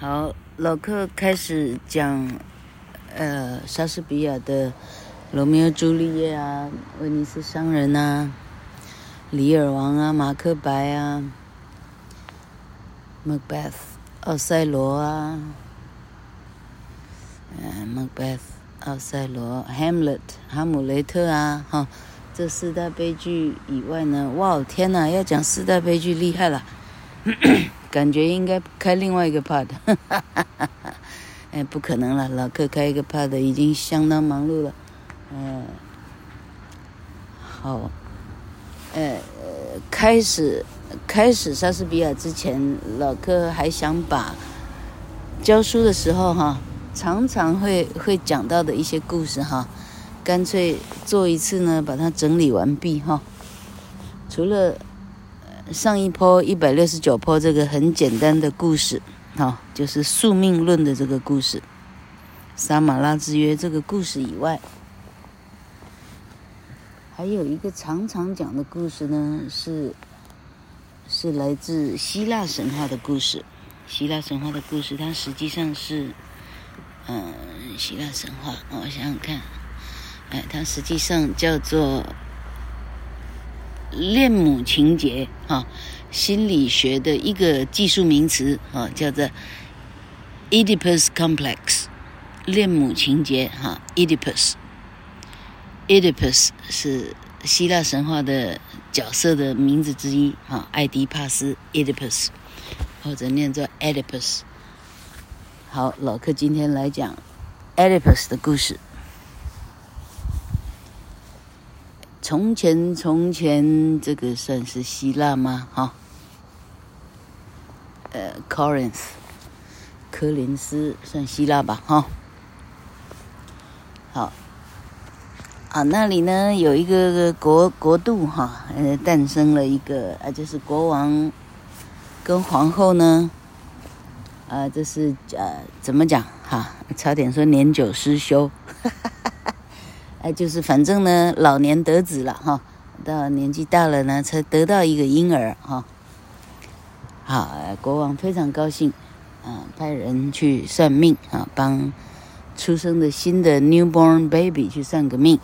好，老克开始讲，呃，莎士比亚的《罗密欧朱丽叶》啊，《威尼斯商人》啊，《李尔王》啊，《马克白》啊，《Macbeth》奥赛罗啊，嗯，《Macbeth》奥赛罗，《Hamlet》哈姆雷特啊，哈，这四大悲剧以外呢，哇，天哪，要讲四大悲剧厉害了。感觉应该开另外一个 part，哎，不可能了，老克开一个 part 已经相当忙碌了，嗯，好，呃，开始开始莎士比亚之前，老克还想把教书的时候哈，常常会会讲到的一些故事哈，干脆做一次呢，把它整理完毕哈，除了。上一波一百六十九波这个很简单的故事，哈，就是宿命论的这个故事，撒马拉之约这个故事以外，还有一个常常讲的故事呢，是是来自希腊神话的故事。希腊神话的故事，它实际上是，嗯，希腊神话，我想想看，哎，它实际上叫做。恋母情结，哈，心理学的一个技术名词，哈，叫做 Oedipus complex，恋母情结，哈，Oedipus，Oedipus 是希腊神话的角色的名字之一，哈，爱迪帕斯，Oedipus，或者念作 Oedipus。好，老克今天来讲 Oedipus 的故事。从前，从前，这个算是希腊吗？哈，呃，Corinth，科林斯算希腊吧？哈，好，啊，那里呢有一个国国度哈，呃，诞生了一个啊，就是国王跟皇后呢，啊，这是呃，怎么讲哈？差点说年久失修。哈哈就是反正呢，老年得子了哈，到年纪大了呢，才得到一个婴儿哈。好，国王非常高兴，啊，派人去算命啊，帮出生的新的 newborn baby 去算个命。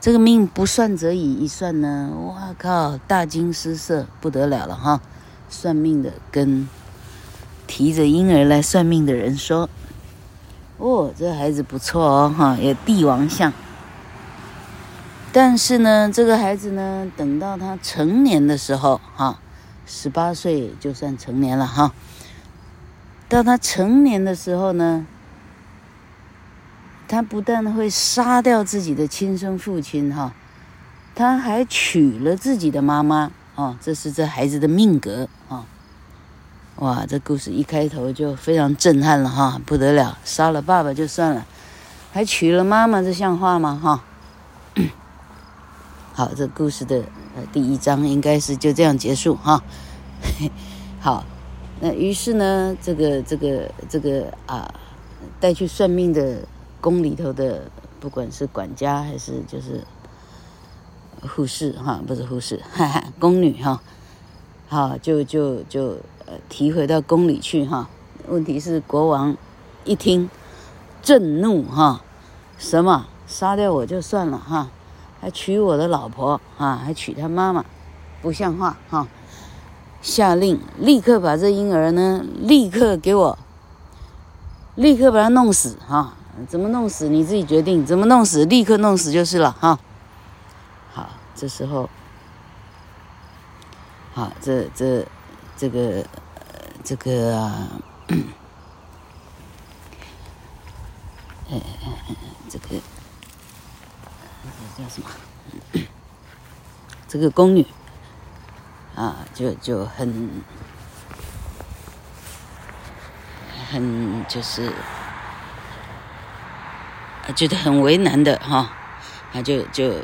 这个命不算则已，一算呢，哇靠，大惊失色，不得了了哈。算命的跟提着婴儿来算命的人说：“哦，这孩子不错哦，哈，有帝王相。”但是呢，这个孩子呢，等到他成年的时候，哈，十八岁就算成年了哈。到他成年的时候呢，他不但会杀掉自己的亲生父亲哈，他还娶了自己的妈妈啊，这是这孩子的命格啊。哇，这故事一开头就非常震撼了哈，不得了，杀了爸爸就算了，还娶了妈妈，这像话吗？哈。好，这故事的呃第一章应该是就这样结束哈。好，那于是呢，这个这个这个啊，带去算命的宫里头的，不管是管家还是就是护士哈，不是护士，哈哈，宫女哈，好，就就就呃提回到宫里去哈。问题是国王一听，震怒哈，什么杀掉我就算了哈。还娶我的老婆啊，还娶他妈妈，不像话哈！下令立刻把这婴儿呢，立刻给我，立刻把他弄死哈！怎么弄死你自己决定，怎么弄死立刻弄死就是了哈！好，这时候，好，这这这个这个啊，呃，这个。叫什么？这个宫女啊，就就很很就是觉得很为难的哈，他就就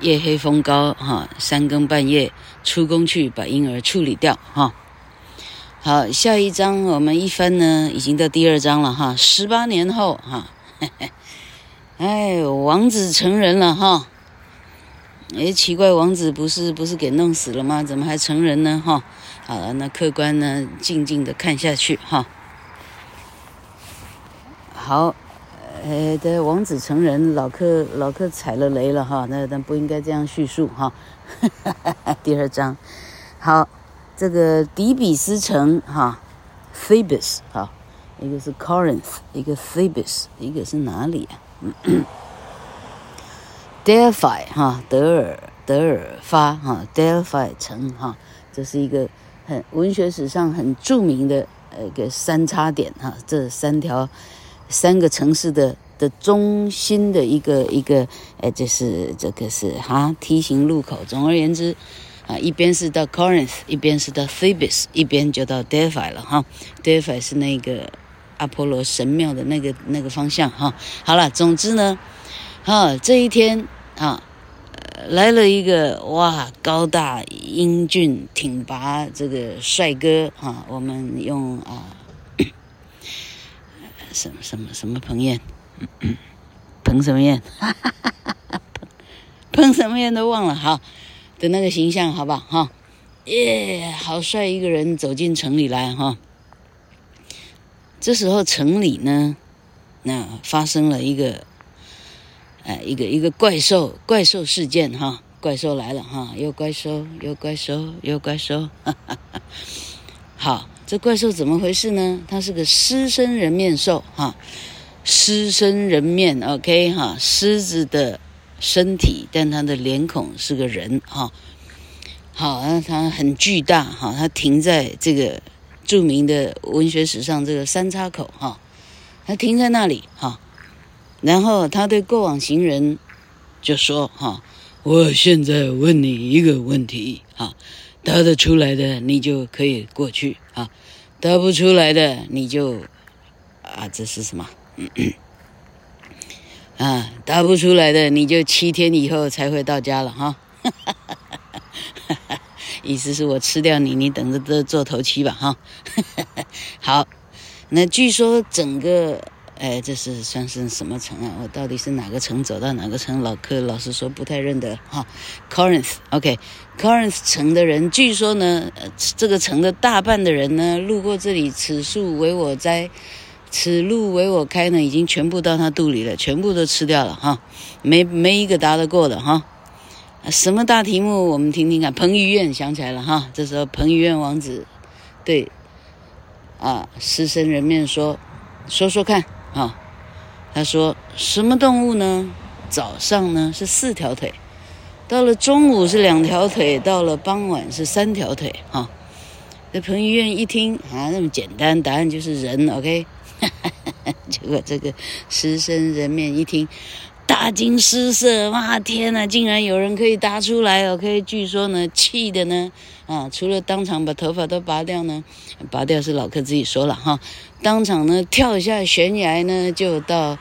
夜黑风高哈，三更半夜出宫去把婴儿处理掉哈。好，下一章我们一翻呢，已经到第二章了哈，十八年后哈。嘿 嘿哎，王子成人了哈！哎，奇怪，王子不是不是给弄死了吗？怎么还成人呢？哈，好了，那客官呢，静静的看下去哈。好，呃，的王子成人，老客老客踩了雷了哈，那但不应该这样叙述哈。第二章，好，这个底比斯城哈，Thebes 哈，一个是 Corinth，一个 Thebes，一个是哪里啊？嗯 Delphi 哈，德尔德尔发哈，Delphi 城哈，这是一个很文学史上很著名的呃一个三叉点哈，这三条三个城市的的中心的一个一个呃，这是这个是哈梯形路口。总而言之啊，一边是到 Corinth，一边是到 Thebes，一边就到 Delphi 了哈。Delphi 是那个阿波罗神庙的那个那个方向哈。好了，总之呢，哈这一天。啊，来了一个哇，高大英俊挺拔这个帅哥啊！我们用啊，什么什么什么彭晏，彭什么晏，彭什么燕都忘了哈的那个形象，好不好？哈，耶，好帅一个人走进城里来哈。这时候城里呢，那发生了一个。哎，一个一个怪兽怪兽事件哈，怪兽来了哈，又怪兽又怪兽又怪兽，哈哈哈。好，这怪兽怎么回事呢？它是个狮身人面兽哈，狮身人面，OK 哈，狮子的身体，但它的脸孔是个人哈。好，那它很巨大哈，它停在这个著名的文学史上这个三叉口哈，它停在那里哈。然后他对过往行人就说：“哈，我现在问你一个问题，哈，答得出来的你就可以过去，啊，答不出来的你就，啊，这是什么？啊，答不出来的你就七天以后才会到家了，哈，意思是我吃掉你，你等着做头七吧，哈，好，那据说整个。”哎，这是算是什么城啊？我到底是哪个城走到哪个城？老柯老实说不太认得哈。Corinth，OK，Corinth 城的人，据说呢，这个城的大半的人呢，路过这里，此树为我栽，此路为我开呢，已经全部到他肚里了，全部都吃掉了哈，没没一个答得过的哈。什么大题目？我们听听看。彭于晏想起来了哈，这时候彭于晏王子对啊狮身人面说，说说看。啊、他说什么动物呢？早上呢是四条腿，到了中午是两条腿，到了傍晚是三条腿。哈、这彭于晏一听啊，那么简单，答案就是人。OK，结果这个狮身人面一听。大惊失色，哇天哪！竟然有人可以答出来哦！可以据说呢，气的呢，啊，除了当场把头发都拔掉呢，拔掉是老客自己说了哈，当场呢跳下悬崖呢，就到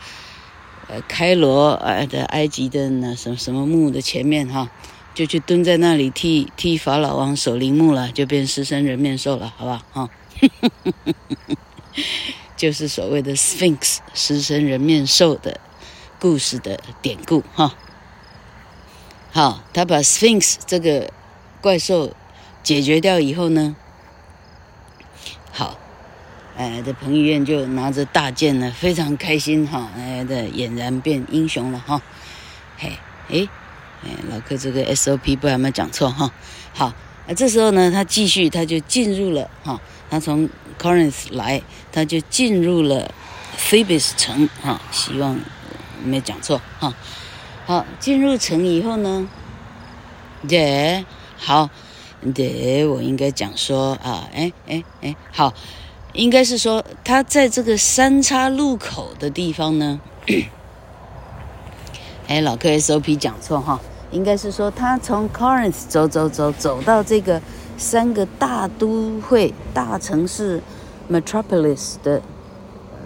呃开罗呃的埃及的那什么什么墓的前面哈，就去蹲在那里替替法老王守陵墓了，就变狮身人面兽了，好吧哈，就是所谓的 Sphinx 狮身人面兽的。故事的典故哈，好，他把 Sphinx 这个怪兽解决掉以后呢，好，哎，这彭于晏就拿着大剑呢，非常开心哈，哎的俨然变英雄了哈，嘿，哎，哎，老哥这个 SOP 不知道有没有讲错哈，好，那这时候呢，他继续他就进入了哈，他从 Corinth 来，他就进入了 Thebes 城哈，希望。没讲错哈，好，进入城以后呢，对，好，对，我应该讲说啊，哎哎哎，好，应该是说他在这个三叉路口的地方呢，哎，老客 SOP 讲错哈，应该是说他从 Corinth 走走走走到这个三个大都会大城市 Metropolis 的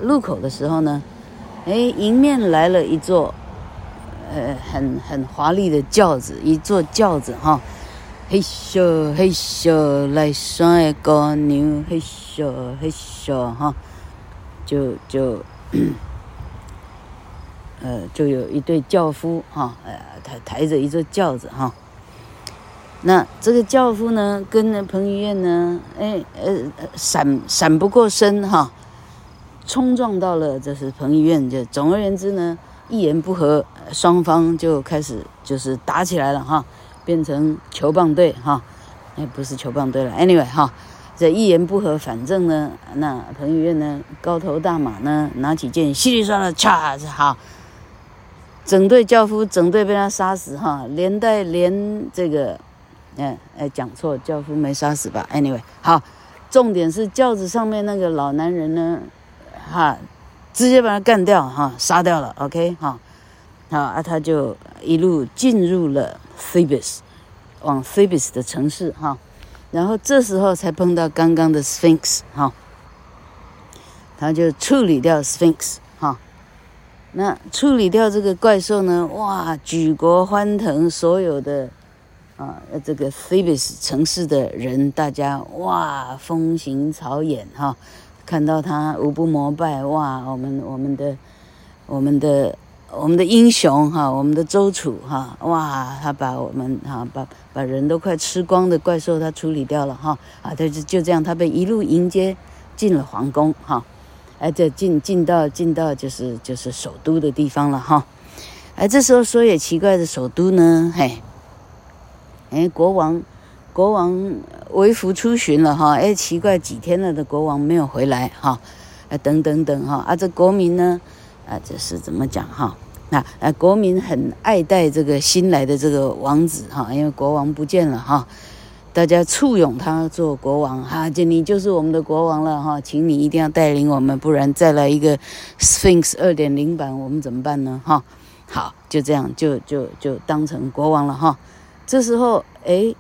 路口的时候呢。哎，迎面来了一座，呃，很很华丽的轿子，一座轿子哈，嘿咻嘿咻，来双个牛，嘿咻嘿咻哈，就就，呃，就有一对轿夫哈，呃，抬抬着一座轿子哈。那这个轿夫呢，跟彭于晏呢，哎呃闪闪不过身哈。冲撞到了这是彭于晏，就总而言之呢，一言不合，双方就开始就是打起来了哈，变成球棒队哈，那不是球棒队了，anyway 哈，这一言不合，反正呢，那彭于晏呢高头大马呢拿起剑，稀里唰啦嚓，好，整队轿夫整队被他杀死哈，连带连这个，哎哎讲错，轿夫没杀死吧？anyway 好。重点是轿子上面那个老男人呢，哈，直接把他干掉，哈，杀掉了，OK，哈，好啊，他就一路进入了 Thebes，往 Thebes 的城市，哈，然后这时候才碰到刚刚的 Sphinx，哈，他就处理掉 Sphinx，哈，那处理掉这个怪兽呢，哇，举国欢腾，所有的。啊，这个 Thebes 城市的人，大家哇，风行草偃哈，看到他无不膜拜哇，我们我们的我们的我们的英雄哈，我们的周楚哈，哇，他把我们哈把把人都快吃光的怪兽他处理掉了哈，啊，他就就这样，他被一路迎接进了皇宫哈，哎，这进进到进到就是就是首都的地方了哈，哎，这时候说也奇怪的首都呢，嘿。哎，国王，国王微服出巡了哈，哎，奇怪，几天了的国王没有回来哈，啊，等等等哈，啊，这国民呢，啊，这是怎么讲哈？那啊，国民很爱戴这个新来的这个王子哈，因为国王不见了哈，大家簇拥他做国王哈，就你就是我们的国王了哈，请你一定要带领我们，不然再来一个 Sphinx 二点零版，我们怎么办呢哈？好，就这样，就就就当成国王了哈。这时候，哎，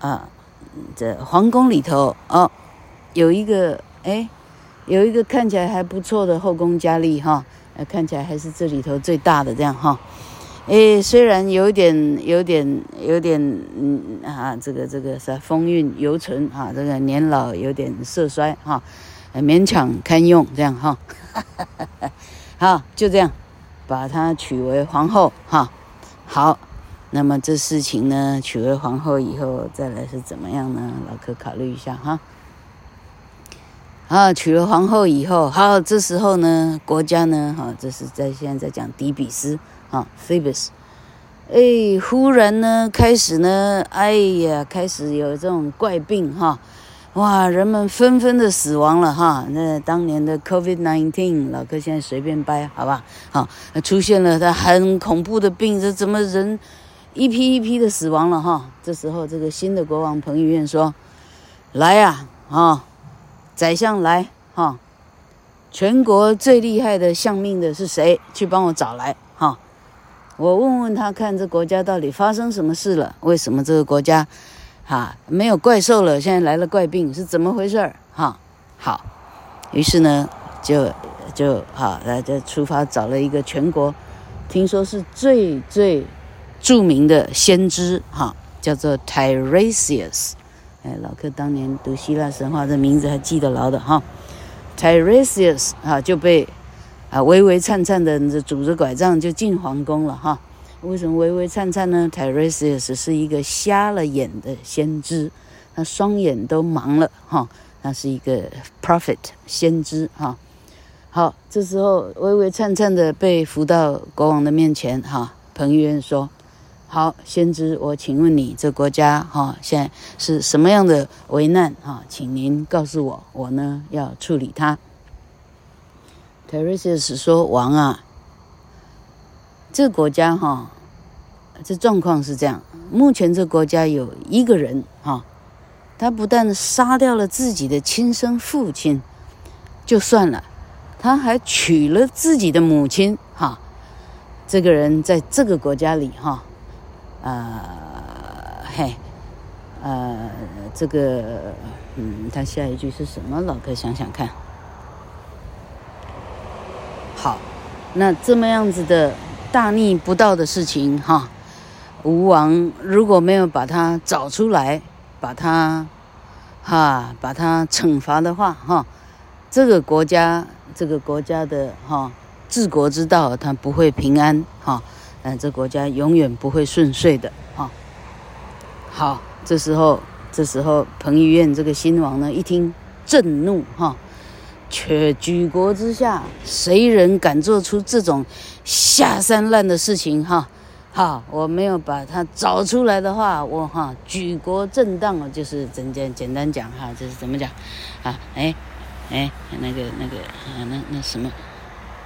啊，这皇宫里头哦，有一个哎，有一个看起来还不错的后宫佳丽哈，看起来还是这里头最大的这样哈，哎，虽然有点有点有点嗯啊，这个这个是风韵犹存啊，这个年老有点色衰哈，勉强堪用这样哈，好，就这样把她娶为皇后哈，好。那么这事情呢，娶为皇后以后再来是怎么样呢？老柯考虑一下哈。啊，娶了皇后以后，好，这时候呢，国家呢，哈，这是在现在在讲底比斯啊，Thebes，哎，忽然呢，开始呢，哎呀，开始有这种怪病哈，哇，人们纷纷的死亡了哈。那当年的 COVID-19，老柯现在随便掰，好吧？好，出现了它很恐怖的病，这怎么人？一批一批的死亡了哈，这时候这个新的国王彭于晏说：“来呀，啊，宰相来哈，全国最厉害的相命的是谁？去帮我找来哈，我问问他看这国家到底发生什么事了？为什么这个国家哈没有怪兽了？现在来了怪病是怎么回事？哈，好，于是呢就就好，来就出发找了一个全国，听说是最最。”著名的先知哈，叫做 Tiresias，哎，老柯当年读希腊神话，这名字还记得牢的哈。Tiresias 啊，就被啊巍巍颤颤的拄着拐杖就进皇宫了哈。为什么巍巍颤颤呢？Tiresias 是一个瞎了眼的先知，他双眼都盲了哈，他是一个 prophet 先知哈。好，这时候巍巍颤颤的被扶到国王的面前哈，彭于晏说。好，先知，我请问你，这国家哈现在是什么样的危难哈？请您告诉我，我呢要处理它。Tiresias 说：“王啊，这个国家哈，这状况是这样，目前这国家有一个人哈，他不但杀掉了自己的亲生父亲，就算了，他还娶了自己的母亲哈。这个人在这个国家里哈。”啊、呃，嘿，呃，这个，嗯，他下一句是什么？老哥想想看。好，那这么样子的大逆不道的事情，哈，吴王如果没有把他找出来，把他，哈，把他惩罚的话，哈，这个国家，这个国家的哈治国之道，他不会平安，哈。嗯，这国家永远不会顺遂的啊！好，这时候，这时候，彭于晏这个新王呢，一听震怒哈，却举国之下，谁人敢做出这种下三滥的事情？哈，好，我没有把它找出来的话，我哈举国震荡了，就是简简简单讲哈，就是怎么讲啊？哎哎，那个那个啊，那那什么，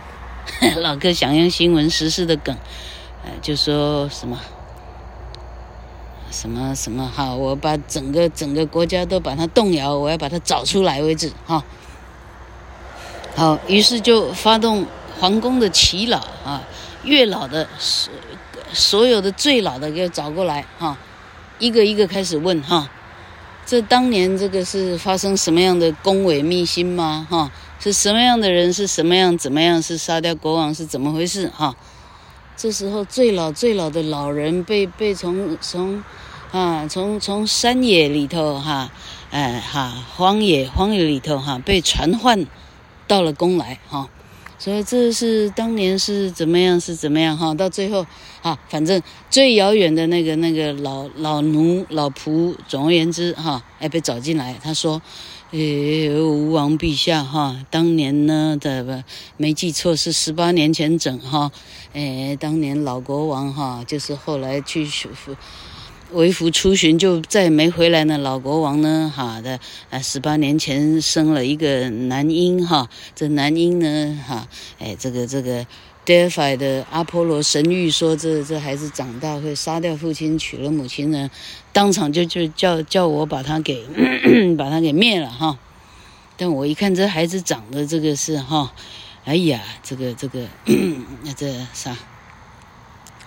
老哥想用新闻时事的梗，就说什么什么什么哈，我把整个整个国家都把它动摇，我要把它找出来为止哈。好，于是就发动皇宫的耆老啊，月老的所所有的最老的给找过来哈，一个一个开始问哈，这当年这个是发生什么样的宫闱秘辛吗？哈，是什么样的人？是什么样？怎么样？是杀掉国王？是怎么回事？哈，这时候最老最老的老人被被从从啊从从山野里头哈，哎哈荒野荒野里头哈被传唤。到了宫来哈，所以这是当年是怎么样是怎么样哈，到最后啊，反正最遥远的那个那个老老奴老仆，总而言之哈，哎被找进来，他说，诶，吴王陛下哈，当年呢的没记错是十八年前整哈，哎，当年老国王哈，就是后来去。微服出巡就再没回来呢。老国王呢，哈的，呃，十八年前生了一个男婴，哈，这男婴呢，哈，哎，这个这个 Delphi 的阿波罗神谕说，这这孩子长大会杀掉父亲，娶了母亲呢，当场就就叫叫我把他给 把他给灭了，哈。但我一看这孩子长得这个是哈，哎呀，这个这个那 这啥？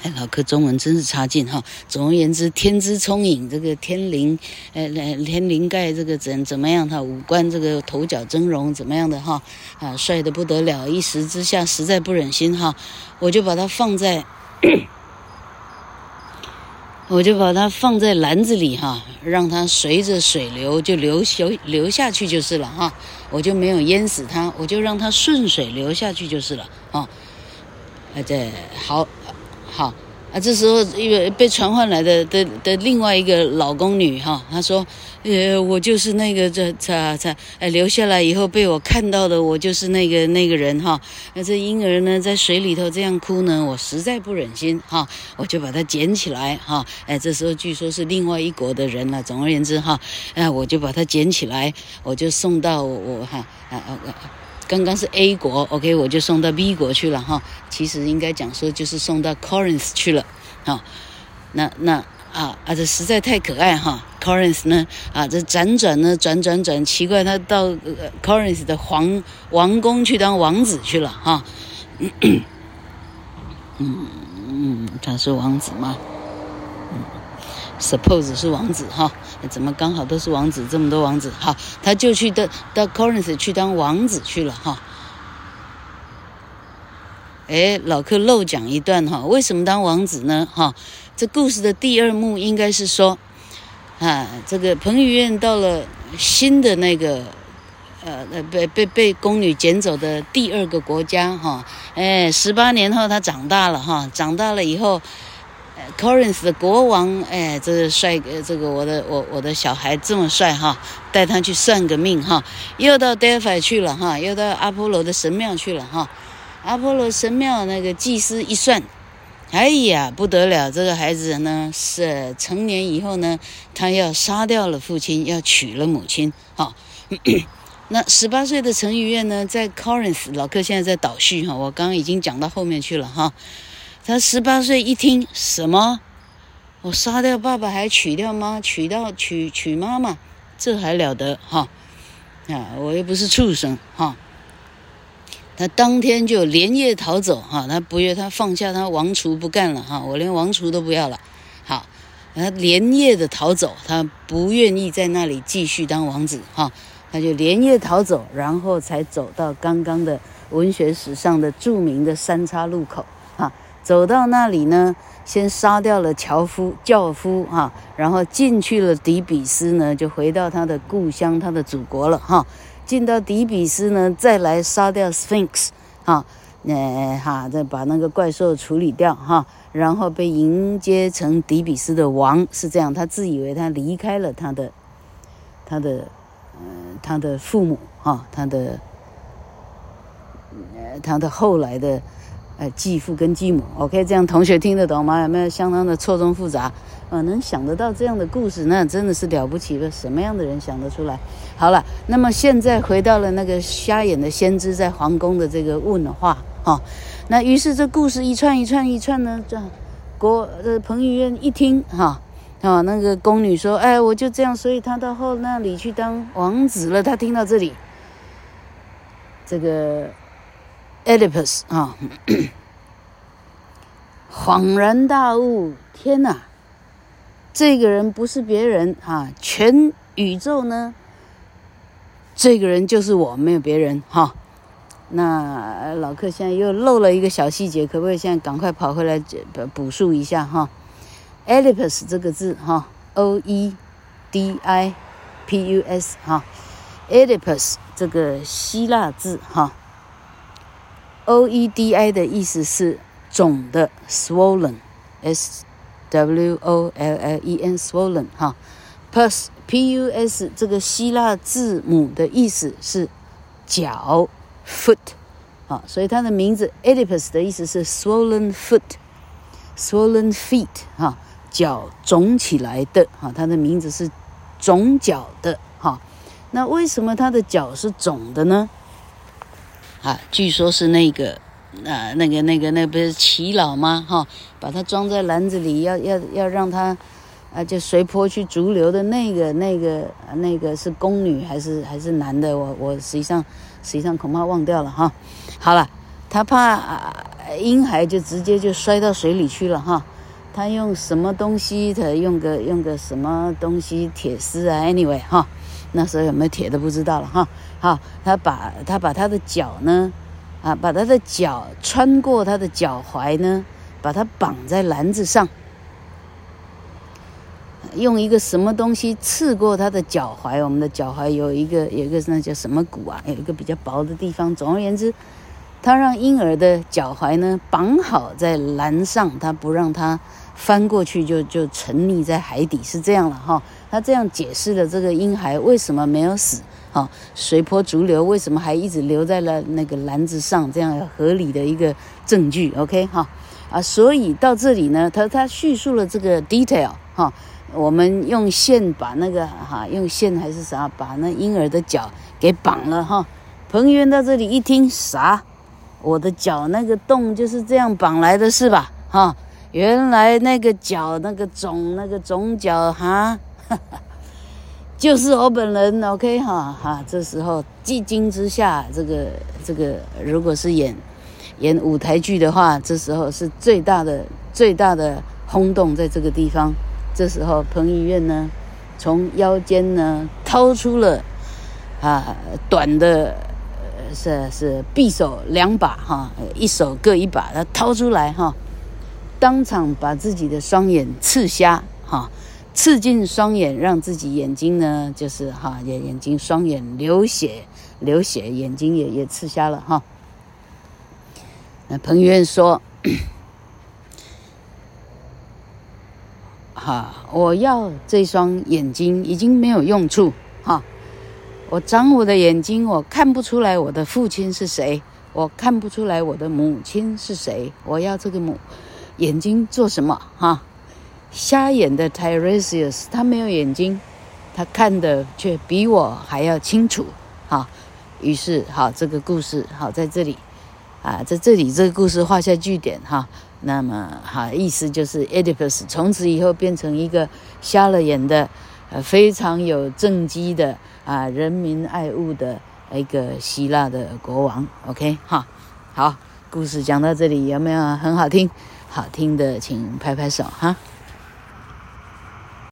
哎，老柯中文真是差劲哈！总而言之，天资聪颖，这个天灵，呃，天灵盖这个怎怎么样？他五官这个头角峥嵘怎么样的哈？啊，帅的不得了！一时之下实在不忍心哈，我就把它放在，我就把它放在篮子里哈，让它随着水流就流流流下去就是了哈。我就没有淹死它，我就让它顺水流下去就是了啊。哎，对，好。好啊，这时候因为被传唤来的的的另外一个老宫女哈，她说：“呃，我就是那个这这这，哎，留下来以后被我看到的，我就是那个那个人哈。那这婴儿呢，在水里头这样哭呢，我实在不忍心哈，我就把它捡起来哈。哎，这时候据说是另外一国的人了。总而言之哈，哎，我就把它捡起来，我就送到我，我哈啊啊啊。”刚刚是 A 国，OK，我就送到 B 国去了哈。其实应该讲说就是送到 Corinth 去了，啊，那那啊啊，这实在太可爱哈。Corinth 呢啊，这辗转呢转转转，奇怪，他到、呃、Corinth 的皇王宫去当王子去了哈。嗯 嗯，他是王子吗？，Suppose 是王子哈。怎么刚好都是王子？这么多王子，哈，他就去到到 Corinth 去当王子去了哈。哎，老克漏讲一段哈，为什么当王子呢？哈，这故事的第二幕应该是说，啊，这个彭于晏到了新的那个，呃，被被被宫女捡走的第二个国家哈。哎，十八年后他长大了哈，长大了以后。Corinth 的国王，哎，这个帅哥，这个我的我我的小孩这么帅哈，带他去算个命哈，又到 Delphi 去了哈，又到阿波罗的神庙去了哈，阿波罗神庙那个祭司一算，哎呀不得了，这个孩子呢是成年以后呢，他要杀掉了父亲，要娶了母亲，哈，那十八岁的陈于晏呢，在 Corinth，老克现在在倒叙哈，我刚刚已经讲到后面去了哈。他十八岁一听什么，我杀掉爸爸还娶掉妈，娶到娶娶妈妈，这还了得哈？啊，我又不是畜生哈！他当天就连夜逃走哈，他不愿他放下他王厨不干了哈，我连王厨都不要了。好，他连夜的逃走，他不愿意在那里继续当王子哈，他就连夜逃走，然后才走到刚刚的文学史上的著名的三叉路口。走到那里呢，先杀掉了樵夫、轿夫哈，然后进去了底比斯呢，就回到他的故乡、他的祖国了哈。进到底比斯呢，再来杀掉 Sphinx 哈，呃哈，再把那个怪兽处理掉哈，然后被迎接成底比斯的王，是这样。他自以为他离开了他的、他的、呃他的父母哈，他的呃他的后来的呃继父跟继母，OK，这样同学听得懂吗？有没有相当的错综复杂？呃，能想得到这样的故事，那真的是了不起了。什么样的人想得出来？好了，那么现在回到了那个瞎眼的先知在皇宫的这个问话，哈、那于是这故事一串一串一串呢，这国呃彭于晏一听，哈、啊、那个宫女说：“哎，我就这样，所以他到后那里去当王子了。”他听到这里，这个 Oedipus 啊，恍然大悟：天哪，这个人不是别人啊！全宇宙呢，这个人就是我，没有别人哈、那老客现在又漏了一个小细节，可不可以现在赶快跑回来补补述一下哈？哦 Oedipus 这个字哈，O E D I P U S 哈，Oedipus 这个希腊字哈，O E D I 的意思是肿的，swollen，S W O L L E N swollen 哈，Pus P U S 这个希腊字母的意思是脚，foot 啊，所以它的名字 Oedipus 的意思是 swollen foot，swollen feet 哈。脚肿起来的哈，它的名字是肿脚的哈。那为什么它的脚是肿的呢？啊，据说是那个啊，那个那个那、不是齐老吗？哈，把它装在篮子里，要要要让它啊，就随波去逐流的那个那个那个是宫女还是还是男的？我我实际上实际上恐怕忘掉了哈。好了，他怕啊婴孩就直接就摔到水里去了哈。他用什么东西？他用个用个什么东西？铁丝啊，anyway 哈，那时候有没有铁都不知道了哈。好，他把他把他的脚呢，啊，把他的脚穿过他的脚踝呢，把它绑在篮子上，用一个什么东西刺过他的脚踝？我们的脚踝有一个有一个那叫什么骨啊？有一个比较薄的地方。总而言之，他让婴儿的脚踝呢绑好在篮上，他不让他。翻过去就就沉溺在海底，是这样了哈。他这样解释了这个婴孩为什么没有死，哈，随波逐流，为什么还一直留在了那个篮子上，这样合理的一个证据，OK 哈啊，所以到这里呢，他他叙述了这个 detail 哈，我们用线把那个哈用线还是啥把那婴儿的脚给绑了哈。彭于晏到这里一听啥，我的脚那个洞就是这样绑来的是吧？哈。原来那个脚那个肿那个肿脚哈，就是我本人，OK 哈哈。这时候既惊之下，这个这个如果是演演舞台剧的话，这时候是最大的最大的轰动在这个地方。这时候彭于晏呢，从腰间呢掏出了啊短的是是匕首两把哈，一手各一把，他掏出来哈。当场把自己的双眼刺瞎，哈，刺进双眼，让自己眼睛呢，就是哈眼眼睛双眼流血流血，眼睛也也刺瞎了哈。那彭于晏说：“ 哈，我要这双眼睛已经没有用处，哈，我长我的眼睛，我看不出来我的父亲是谁，我看不出来我的母亲是谁，我要这个母。”眼睛做什么？哈，瞎眼的 Tiresias 他没有眼睛，他看的却比我还要清楚。哈，于是好，这个故事好在这里啊，在这里这个故事画下句点哈。那么哈，意思就是 Oedipus 从此以后变成一个瞎了眼的，呃，非常有政绩的啊，人民爱物的一个希腊的国王。OK 哈，好，故事讲到这里有没有很好听？好听的，请拍拍手哈。